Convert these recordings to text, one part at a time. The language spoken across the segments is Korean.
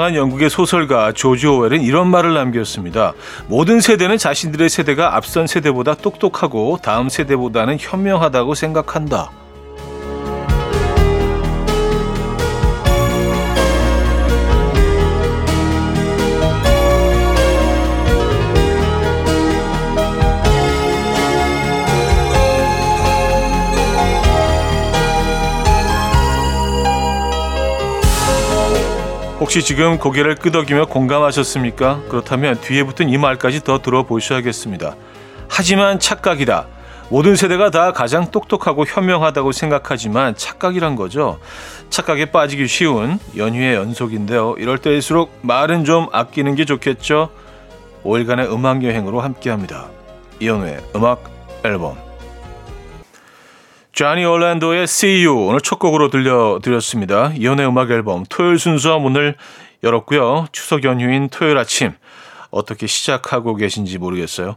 유명한 영국의 소설가 조지 오웰은 이런 말을 남겼습니다. 모든 세대는 자신들의 세대가 앞선 세대보다 똑똑하고 다음 세대보다는 현명하다고 생각한다. 혹시 지금 고개를 끄덕이며 공감하셨습니까? 그렇다면 뒤에 붙은 이 말까지 더 들어보셔야겠습니다. 하지만 착각이다. 모든 세대가 다 가장 똑똑하고 현명하다고 생각하지만 착각이란 거죠. 착각에 빠지기 쉬운 연휴의 연속인데요. 이럴 때일수록 말은 좀 아끼는 게 좋겠죠. 5일간의 음악 여행으로 함께합니다. 이연우의 음악 앨범 쟈니 올랜도의 See You 오늘 첫 곡으로 들려드렸습니다. 이연의 음악 앨범 토요일 순서 문을 열었고요. 추석 연휴인 토요일 아침 어떻게 시작하고 계신지 모르겠어요.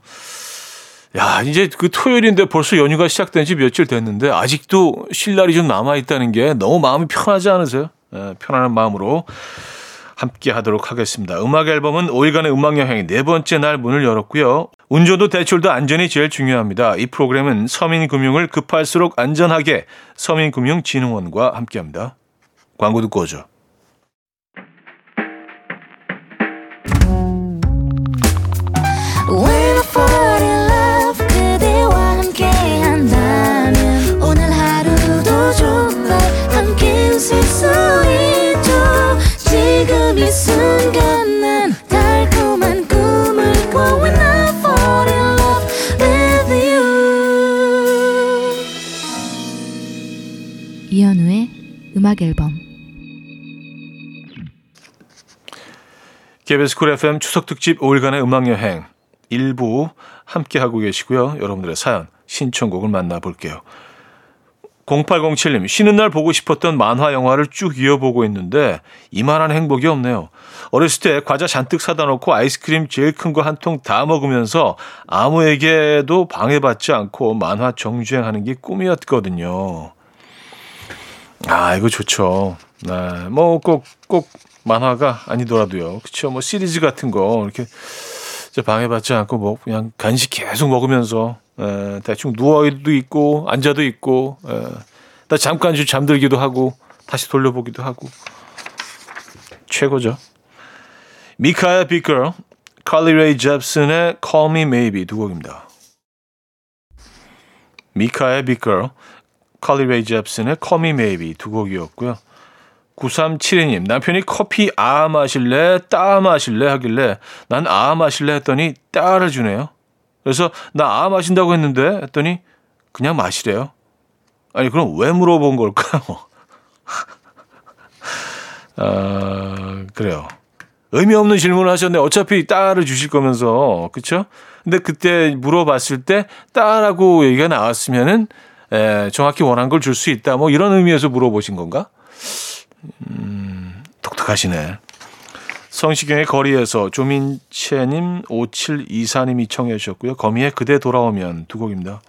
야 이제 그 토요일인데 벌써 연휴가 시작된 지 며칠 됐는데 아직도 쉴 날이 좀 남아 있다는 게 너무 마음이 편하지 않으세요? 예, 편안한 마음으로 함께 하도록 하겠습니다. 음악 앨범은 5일간의 음악 여행 네 번째 날 문을 열었고요. 운전도 대출도 안전이 제일 중요합니다. 이 프로그램은 서민금융을 급할수록 안전하게 서민금융진흥원과 함께합니다. 광고 듣고 오죠. KBS 쿨 FM 추석 특집 5일간의 음악 여행 일부 함께 하고 계시고요. 여러분들의 사연 신청곡을 만나볼게요. 0807님, 쉬는 날 보고 싶었던 만화 영화를 쭉 이어보고 있는데 이만한 행복이 없네요. 어렸을 때 과자 잔뜩 사다 놓고 아이스크림 제일 큰 거 한 통 다 먹으면서 아무에게도 방해받지 않고 만화 정주행하는 게 꿈이었거든요. 아, 이거 좋죠. 네. 뭐, 꼭, 꼭 만화가 아니더라도요. 그쵸. 뭐, 시리즈 같은 거, 이렇게, 방해받지 않고, 뭐, 그냥 간식 계속 먹으면서, 에, 대충 누워도 있고, 앉아도 있고, 에, 나 잠깐 좀 잠들기도 하고, 다시 돌려보기도 하고. 최고죠. 미카야 비걸, 칼리 레이 잡슨의 Call Me Maybe 두 곡입니다. 미카야 비걸, 칼리 레이 잽슨의 Call Me Maybe 두 곡이었고요. 9372님, 남편이 커피 아 마실래, 따 마실래 하길래 난 아 마실래 했더니 따를 주네요. 그래서 나 아 마신다고 했는데 했더니 그냥 마시래요. 아니, 그럼 왜 물어본 걸까요? 아, 그래요. 의미 없는 질문을 하셨네. 어차피 따를 주실 거면서. 그쵸? 근데 그때 물어봤을 때 따라고 얘기가 나왔으면은 에, 정확히 원한 걸 줄 수 있다. 뭐 이런 의미에서 물어보신 건가? 음, 독특하시네. 성시경의 거리에서 조민채님, 5724님이 청해 주셨고요. 거미의 그대 돌아오면 두 곡입니다.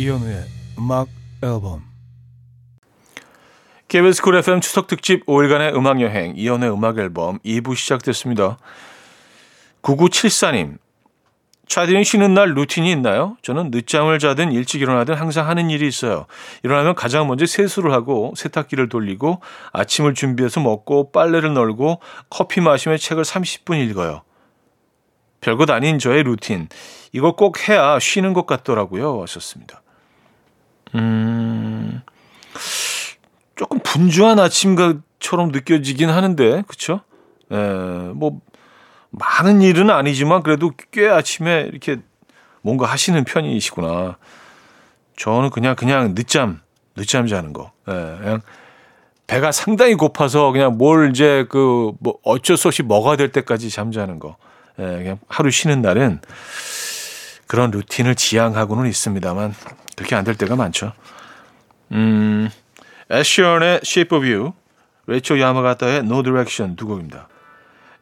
이현우의 음악 앨범 KBS Cool FM 추석 특집 5일간의 음악 여행 이현우의 음악 앨범 2부 시작됐습니다. 9974님 차디는 쉬는 날 루틴이 있나요? 저는 늦잠을 자든 일찍 일어나든 항상 하는 일이 있어요. 일어나면 가장 먼저 세수를 하고 세탁기를 돌리고 아침을 준비해서 먹고 빨래를 널고 커피 마시며 책을 30분 읽어요. 별것 아닌 저의 루틴. 이거 꼭 해야 쉬는 것 같더라고요. 하셨습니다. 음, 조금 분주한 아침처럼 느껴지긴 하는데, 그쵸? 에, 예, 뭐, 많은 일은 아니지만 그래도 꽤 아침에 이렇게 뭔가 하시는 편이시구나. 저는 그냥, 그냥 늦잠, 늦잠 자는 거. 에, 예, 그냥 배가 상당히 고파서 그냥 뭘 이제 그 뭐 어쩔 수 없이 먹어야 될 때까지 잠자는 거. 예, 그냥 하루 쉬는 날은 그런 루틴을 지향하고는 있습니다만 그렇게 안 될 때가 많죠. 음, 애쉬언의 Shape of You, 레이첼 야마가타의 No Direction 두 곡입니다.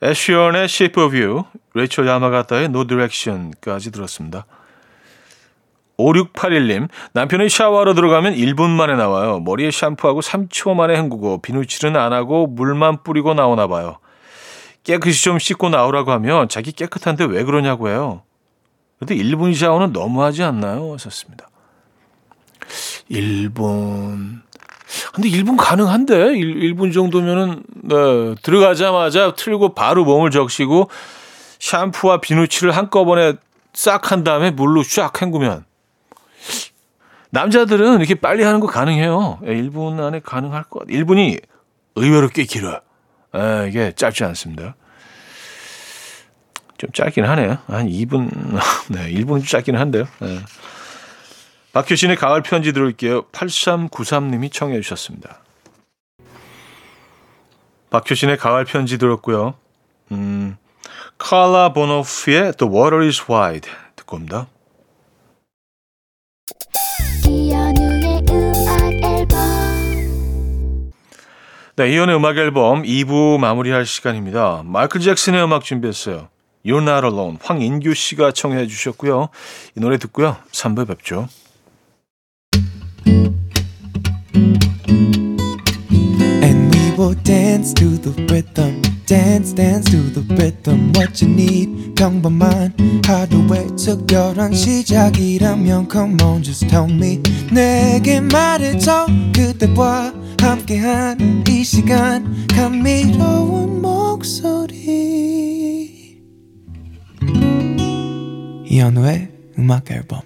애쉬언의 Shape of You, 레이첼 야마가타의 No Direction까지 들었습니다. 5681님, 남편이 샤워하러 들어가면 1분 만에 나와요. 머리에 샴푸하고 3초 만에 헹구고 비누칠은 안 하고 물만 뿌리고 나오나 봐요. 깨끗이 좀 씻고 나오라고 하면 자기 깨끗한데 왜 그러냐고 해요. 근데 1분 샤워는 너무하지 않나요? 하셨습니다. 1분. 근데 1분 가능한데? 1, 1분 정도면은, 네, 들어가자마자 틀고 바로 몸을 적시고 샴푸와 비누칠을 한꺼번에 싹 한 다음에 물로 쫙 헹구면 남자들은 이렇게 빨리 하는 거 가능해요. 1분 예, 안에 가능할 것 같아요. 1분이 의외로 꽤 길어요. 에, 이게 짧지 않습니다. 좀 짧긴 하네요. 한 2분, 네, 1분 좀 짧긴 한데요. 네. 박효신의 가을 편지 들을게요. 8393님이 청해 주셨습니다. 박효신의 가을 편지 들었고요. 음, 칼라 보노프의 The Water is Wide 듣고 옵니다. 네, 이연의 음악 앨범 2부 마무리할 시간입니다. 마이클 잭슨의 음악 준비했어요. You're Not Alone. 황인규 씨가 청해 주셨고요. 이 노래 듣고요. 3부 뵙죠. 시작이라면 come on just tell me 내게 말해줘 그대와 함께한 이 시간 감미로운 목소리 이현우의 음악 앨범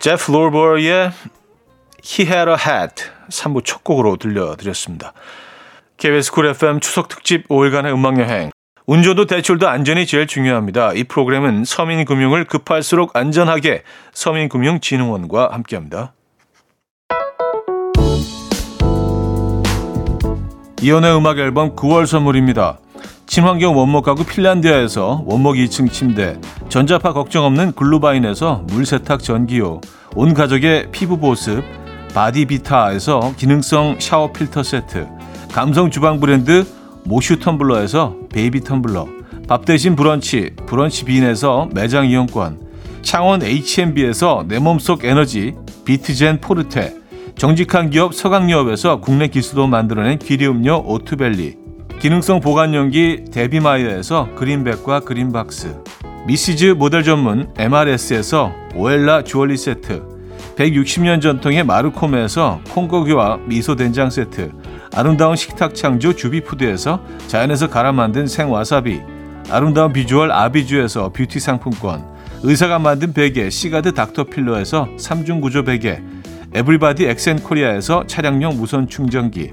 제프 로버의 He Had a Hat 3부 첫 곡으로 들려드렸습니다. KBS Cool FM 추석 특집 5일간의 음악 여행 운전도 대출도 안전이 제일 중요합니다. 이 프로그램은 서민금융을 급할수록 안전하게 서민금융진흥원과 함께합니다. 이현우의 음악 앨범 9월 선물입니다. 친환경 원목 가구 핀란디아에서 원목 2층 침대, 전자파 걱정 없는 글루바인에서 물세탁 전기요, 온 가족의 피부 보습, 바디비타에서 기능성 샤워 필터 세트, 감성 주방 브랜드 모슈 텀블러에서 베이비 텀블러, 밥 대신 브런치, 브런치 빈에서 매장 이용권, 창원 H&B에서 내 몸속 에너지, 비트젠 포르테, 정직한 기업 서강유업에서 국내 기수도 만들어낸 기리음료 오투벨리, 기능성 보관용기 데비마이어에서 그린백과 그린박스, 미시즈 모델 전문 MRS에서 오엘라 주얼리 세트, 160년 전통의 마르코메에서 콩고기와 미소 된장 세트, 아름다운 식탁 창조 주비푸드에서 자연에서 갈아 만든 생와사비, 아름다운 비주얼 아비주에서 뷰티 상품권, 의사가 만든 베개 시가드 닥터필러에서 3중 구조 베개, 에브리바디 엑센코리아에서 차량용 무선 충전기,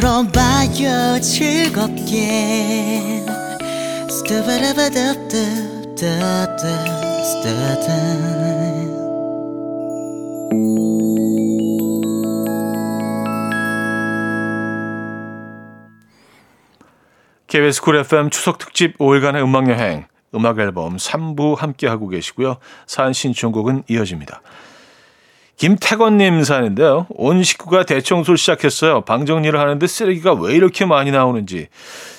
들어봐요 즐겁게 KBS 쿨 FM 추석 특집 5일간의 음악 여행 음악 앨범 3부 함께 하고 계시고요. 사연 신청곡은 이어집니다. 김태건님 사연인데요. 온 식구가 대청소를 시작했어요. 방 정리를 하는데 쓰레기가 왜 이렇게 많이 나오는지.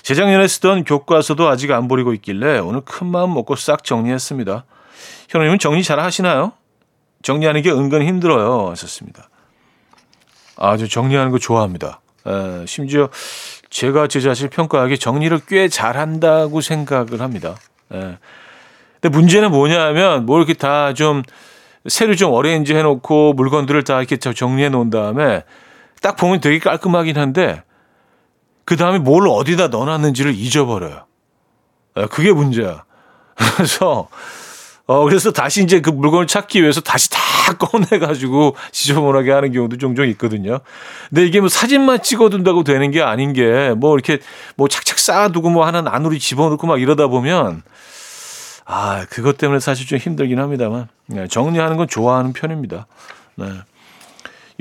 재작년에 쓰던 교과서도 아직 안 버리고 있길래 오늘 큰 마음 먹고 싹 정리했습니다. 현우님은 정리 잘 하시나요? 정리하는 게 은근 힘들어요. 하셨습니다. 아주 정리하는 거 좋아합니다. 에, 심지어 제가 제 자신을 평가하기 정리를 꽤 잘한다고 생각을 합니다. 에. 근데 문제는 뭐냐면 뭐 이렇게 다좀 새로 좀 어레인지 해놓고 물건들을 다 이렇게 정리해 놓은 다음에 딱 보면 되게 깔끔하긴 한데 그 다음에 뭘 어디다 넣어놨는지를 잊어버려요. 그게 문제야. 그래서 어 그래서 다시 이제 그 물건을 찾기 위해서 다시 다 꺼내가지고 지저분하게 하는 경우도 종종 있거든요. 근데 이게 뭐 사진만 찍어둔다고 되는 게 아닌 게 뭐 이렇게 뭐 착착 쌓아두고 뭐 하나 안으로 집어넣고 막 이러다 보면 아 그것 때문에 사실 좀 힘들긴 합니다만 네, 정리하는 건 좋아하는 편입니다. 네.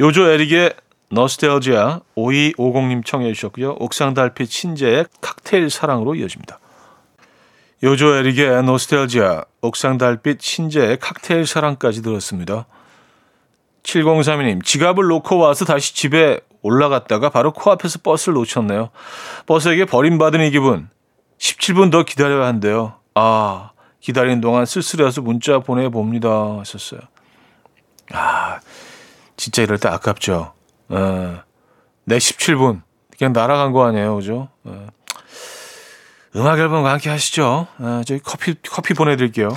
요조 에릭의 너스텔지아 5250님 청해 주셨고요. 옥상 달빛 신재의 칵테일 사랑으로 이어집니다. 요조 에릭의 노스텔지아, 옥상 달빛 신재의 칵테일 사랑까지 들었습니다. 7032님, 지갑을 놓고 와서 다시 집에 올라갔다가 바로 코앞에서 버스를 놓쳤네요. 버스에게 버림받은 이 기분. 17분 더 기다려야 한대요. 아, 기다리는 동안 쓸쓸해서 문자 보내봅니다. 하셨어요. 아, 진짜 이럴 때 아깝죠. 어, 내 17분. 그냥 날아간 거 아니에요. 그죠? 어. 음악 앨범과 함께 하시죠. 아, 저희 커피, 커피 보내드릴게요.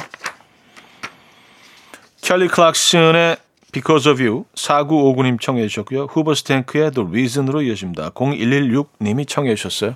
켈리 클락슨의 Because of You 4959님 청해 주셨고요. 후버스탱크의 The Reason으로 이어집니다. 0116님이 청해 주셨어요.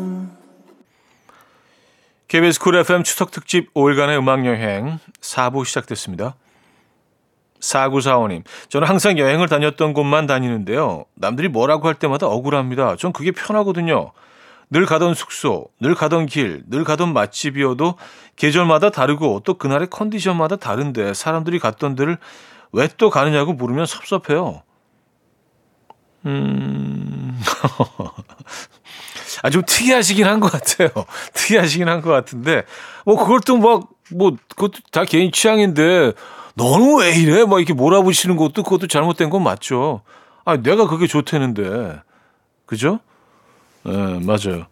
KBS 쿨 FM 추석 특집 5일간의 음악 여행 4부 시작됐습니다. 4945님, 저는 항상 여행을 다녔던 곳만 다니는데요. 남들이 뭐라고 할 때마다 억울합니다. 전 그게 편하거든요. 늘 가던 숙소, 늘 가던 길, 늘 가던 맛집이어도 계절마다 다르고 또 그날의 컨디션마다 다른데 사람들이 갔던 데를 왜 또 가느냐고 물으면 섭섭해요. 음, 아, 좀 특이하시긴 한 것 같아요. 특이하시긴 한 것 같은데, 뭐, 그걸 또 막, 뭐, 그것도 다 개인 취향인데, 너는 왜 이래? 막 이렇게 몰아붙이는 것도 그것도 잘못된 건 맞죠. 아, 내가 그게 좋다는데. 그죠? 예, 네, 맞아요.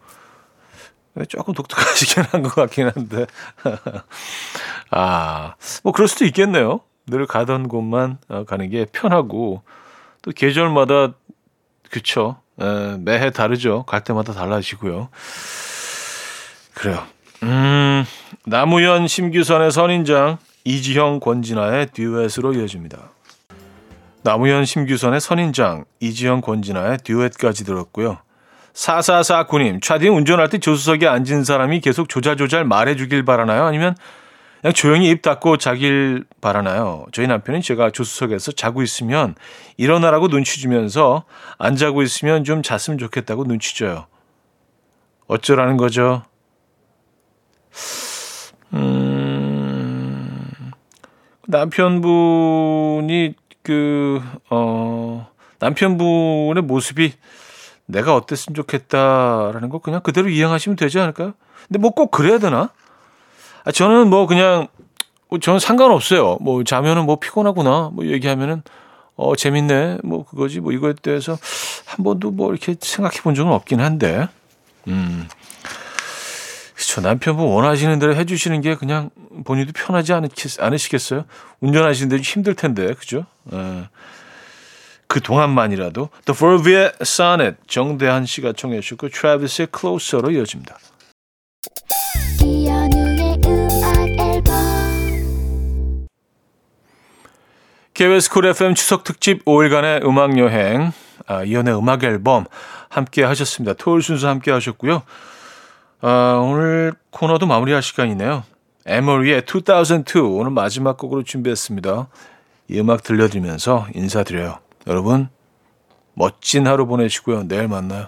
조금 독특하시긴 한 것 같긴 한데. 아, 뭐 그럴 수도 있겠네요. 늘 가던 곳만 어, 가는 게 편하고 또 계절마다 그쵸. 에, 예, 매해 다르죠. 갈 때마다 달라지고요. 그래요. 음, 나무현 심규선의 선인장 이지형 권진아의 듀엣으로 이어집니다. 나무현 심규선의 선인장, 이지형 권진아의 듀엣까지 들었고요. 4449님, 차딩 운전할 때 조수석에 앉은 사람이 계속 조잘조잘 말해주길 바라나요? 아니면 그냥 조용히 입 닫고 자길 바라나요? 저희 남편은 제가 조수석에서 자고 있으면 일어나라고 눈치 주면서 안 자고 있으면 좀 잤으면 좋겠다고 눈치 줘요. 어쩌라는 거죠? 음, 남편분이 그, 어, 남편분의 모습이 내가 어땠으면 좋겠다라는 거 그냥 그대로 이행하시면 되지 않을까요? 근데 뭐 꼭 그래야 되나? 아, 저는 뭐 그냥, 뭐 저는 상관없어요. 뭐 자면은 뭐 피곤하구나. 뭐 얘기하면은, 어, 재밌네. 뭐 그거지. 뭐 이거에 대해서 한 번도 뭐 이렇게 생각해 본 적은 없긴 한데, 음. 그렇죠. 남편분 원하시는 대로 해주시는 게 그냥 본인도 편하지 않으시, 않으시겠어요? 운전하시는데 좀 힘들 텐데, 그죠? 에. 그 동안만이라도 The Verve의 Sonnet 정대한 씨가 청해 주셨고 트래비스의 Closer로 이어집니다. KBS 쿨 FM 추석 특집 5일간의 음악 여행 아, 이연의 음악 앨범 함께 하셨습니다. 토요일 순서 함께 하셨고요. 아, 오늘 코너도 마무리할 시간이네요. 에머리의 2002 오늘 마지막 곡으로 준비했습니다. 이 음악 들려드리면서 인사드려요. 여러분 멋진 하루 보내시고요. 내일 만나요.